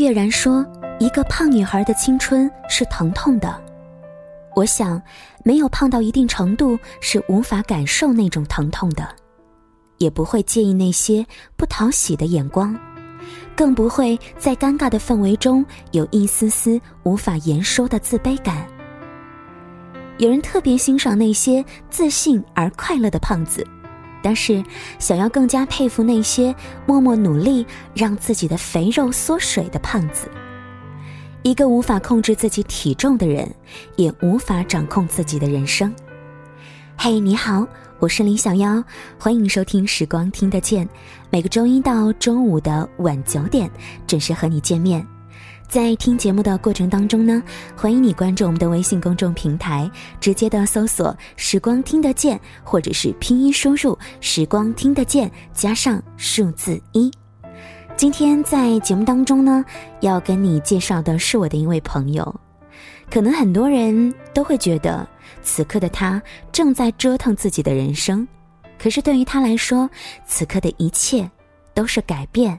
月然说：“一个胖女孩的青春是疼痛的。”我想，没有胖到一定程度是无法感受那种疼痛的，也不会介意那些不讨喜的眼光，更不会在尴尬的氛围中有一丝丝无法言说的自卑感。有人特别欣赏那些自信而快乐的胖子，但是想要更加佩服那些默默努力让自己的肥肉缩水的胖子。一个无法控制自己体重的人，也无法掌控自己的人生。嘿，你好，我是林小妖，欢迎收听《时光听得见》，每个周一到周五的晚九点准时和你见面。在听节目的过程当中呢，欢迎你关注我们的微信公众平台，直接的搜索“时光听得见”或者是拼音输入“时光听得见”加上数字一。今天在节目当中呢，要跟你介绍的是我的一位朋友。可能很多人都会觉得，此刻的他正在折腾自己的人生，可是对于他来说，此刻的一切都是改变，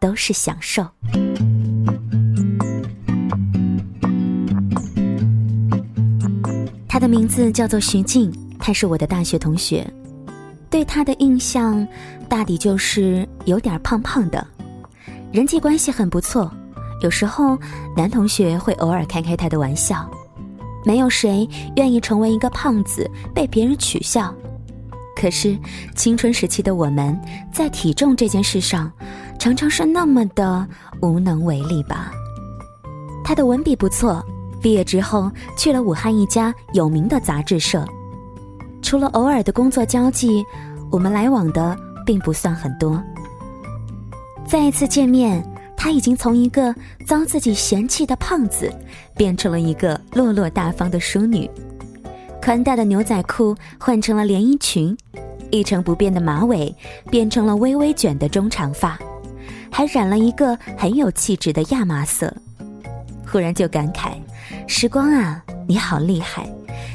都是享受。他的名字叫做徐静，他是我的大学同学。对他的印象，大抵就是有点胖胖的。人际关系很不错，有时候男同学会偶尔开开他的玩笑。没有谁愿意成为一个胖子被别人取笑，可是青春时期的我们在体重这件事上，常常是那么的无能为力吧。他的文笔不错，毕业之后去了武汉一家有名的杂志社。除了偶尔的工作交际，我们来往的并不算很多。再一次见面，他已经从一个遭自己嫌弃的胖子，变成了一个落落大方的淑女。宽大的牛仔裤换成了连衣裙，一成不变的马尾变成了微微卷的中长发，还染了一个很有气质的亚麻色。忽然就感慨：时光啊，你好厉害！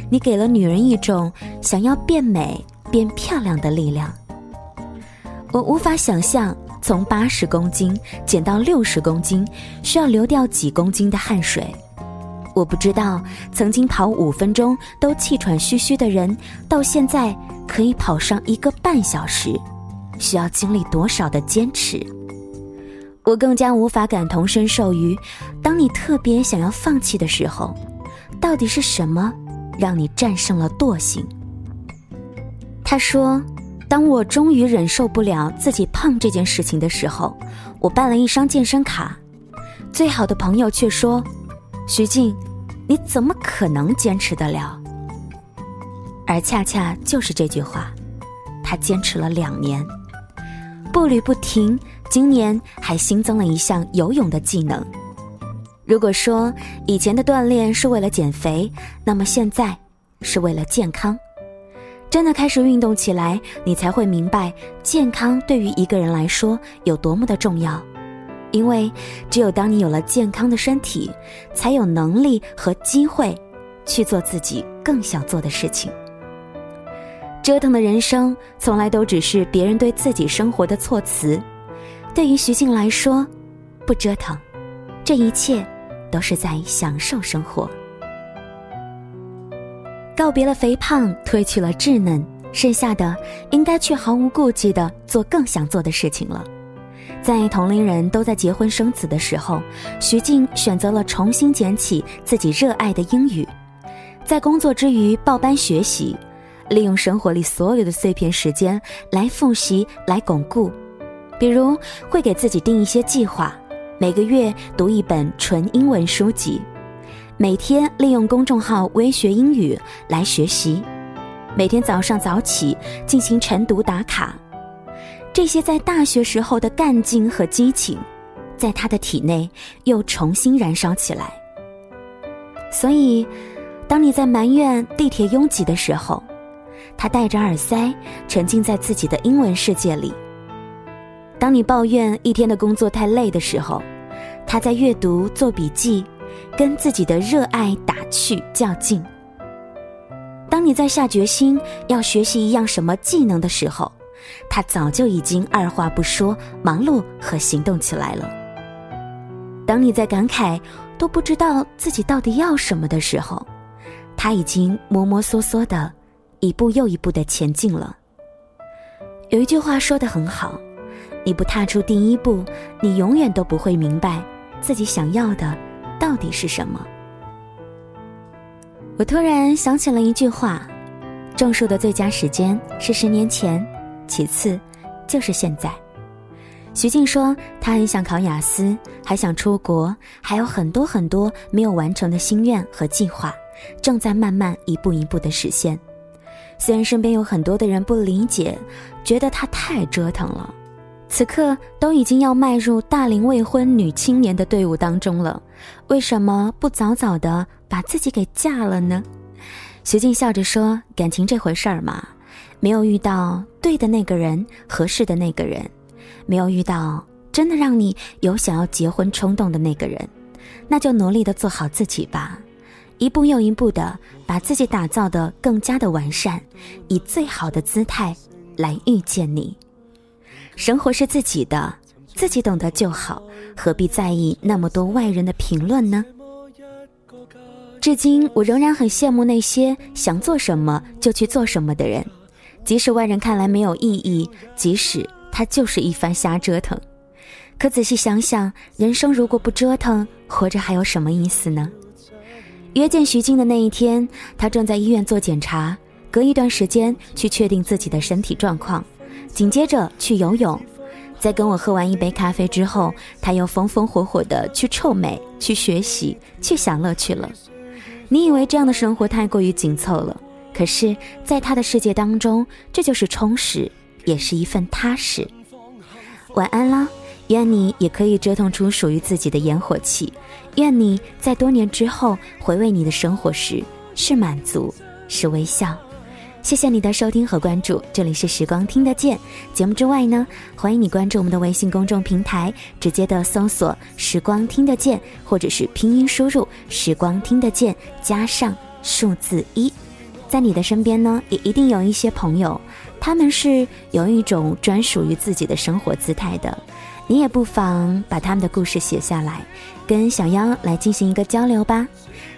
你给了女人一种想要变美、变漂亮的力量。我无法想象。从八十公斤减到六十公斤，需要流掉几公斤的汗水？我不知道，曾经跑五分钟都气喘吁吁的人，到现在可以跑上一个半小时，需要经历多少的坚持？我更加无法感同身受于，当你特别想要放弃的时候，到底是什么让你战胜了惰性？他说。当我终于忍受不了自己胖这件事情的时候，我办了一张健身卡。最好的朋友却说：“徐静，你怎么可能坚持得了？”而恰恰就是这句话，他坚持了两年，步履不停。今年还新增了一项游泳的技能。如果说以前的锻炼是为了减肥，那么现在是为了健康。真的开始运动起来，你才会明白健康对于一个人来说有多么的重要。因为只有当你有了健康的身体，才有能力和机会去做自己更想做的事情。折腾的人生从来都只是别人对自己生活的措辞。对于徐静来说，不折腾，这一切都是在享受生活。告别了肥胖，褪去了稚嫩，剩下的应该去毫无顾忌的做更想做的事情了。在同龄人都在结婚生子的时候，徐静选择了重新捡起自己热爱的英语，在工作之余报班学习，利用生活里所有的碎片时间来复习、来巩固。比如会给自己定一些计划，每个月读一本纯英文书籍。每天利用公众号微学英语来学习，每天早上早起进行晨读打卡，这些在大学时候的干劲和激情，在他的体内又重新燃烧起来。所以，当你在埋怨地铁拥挤的时候，他戴着耳塞沉浸在自己的英文世界里；当你抱怨一天的工作太累的时候，他在阅读做笔记。跟自己的热爱打趣较劲。当你在下决心要学习一样什么技能的时候，他早就已经二话不说，忙碌和行动起来了。当你在感慨都不知道自己到底要什么的时候，他已经摸摸索索的，一步又一步的前进了。有一句话说的很好：“你不踏出第一步，你永远都不会明白自己想要的到底是什么。”我突然想起了一句话：“种树的最佳时间是十年前，其次就是现在。”徐静说：“他很想考雅思，还想出国，还有很多很多没有完成的心愿和计划，正在慢慢一步一步的实现。虽然身边有很多的人不理解，觉得他太折腾了，此刻都已经要迈入大龄未婚女青年的队伍当中了，为什么不早早的把自己给嫁了呢？”徐静笑着说：“感情这回事儿嘛，没有遇到对的那个人，合适的那个人。”没有遇到真的让你有想要结婚冲动的那个人，那就努力的做好自己吧，一步又一步的把自己打造的更加的完善，以最好的姿态来遇见你。生活是自己的，自己懂得就好，何必在意那么多外人的评论呢？至今我仍然很羡慕那些想做什么就去做什么的人，即使外人看来没有意义，即使。他就是一番瞎折腾，可仔细想想，人生如果不折腾，活着还有什么意思呢？约见徐静的那一天，他正在医院做检查，隔一段时间去确定自己的身体状况，紧接着去游泳，在跟我喝完一杯咖啡之后，他又风风火火的去臭美、去学习、去享乐去了。你以为这样的生活太过于紧凑了，可是，在他的世界当中，这就是充实。也是一份踏实。晚安啦，愿你也可以折腾出属于自己的烟火气。愿你在多年之后回味你的生活时，是满足，是微笑。谢谢你的收听和关注，这里是时光听得见节目之外呢，欢迎你关注我们的微信公众平台，直接的搜索“时光听得见”或者是拼音输入“时光听得见”加上数字一，在你的身边呢，也一定有一些朋友。他们是有一种专属于自己的生活姿态的，你也不妨把他们的故事写下来，跟小妖来进行一个交流吧。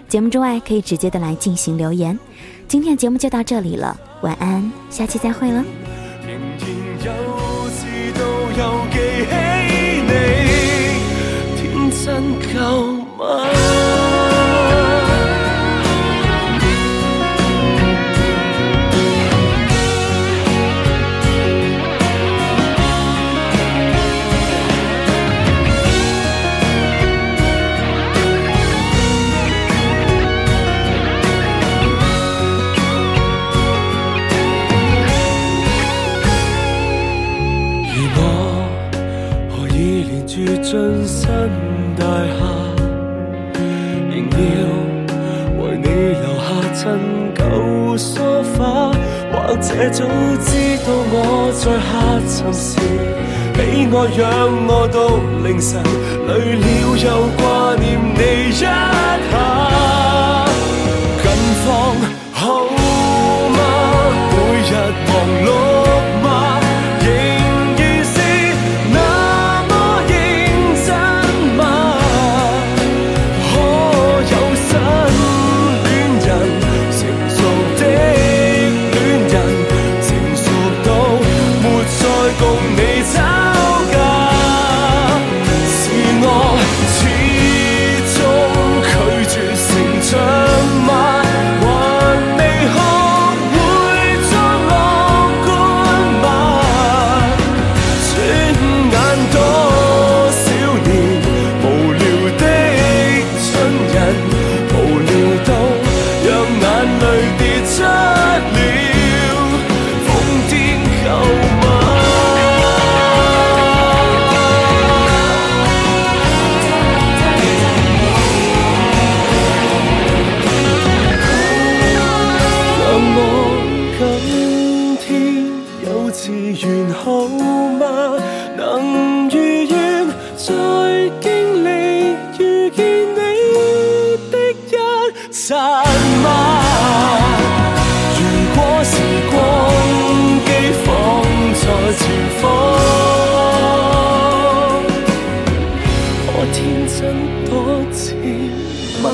节目之外可以直接的来进行留言。今天的节目就到这里了，晚安，下期再会了。大仍要为你留下陈旧梳化或者早知道我在下沉时你爱让我到凌晨累了又挂念你一下。再经历遇见你的一刹那。如果时光机放在前方，我天真多浅吗。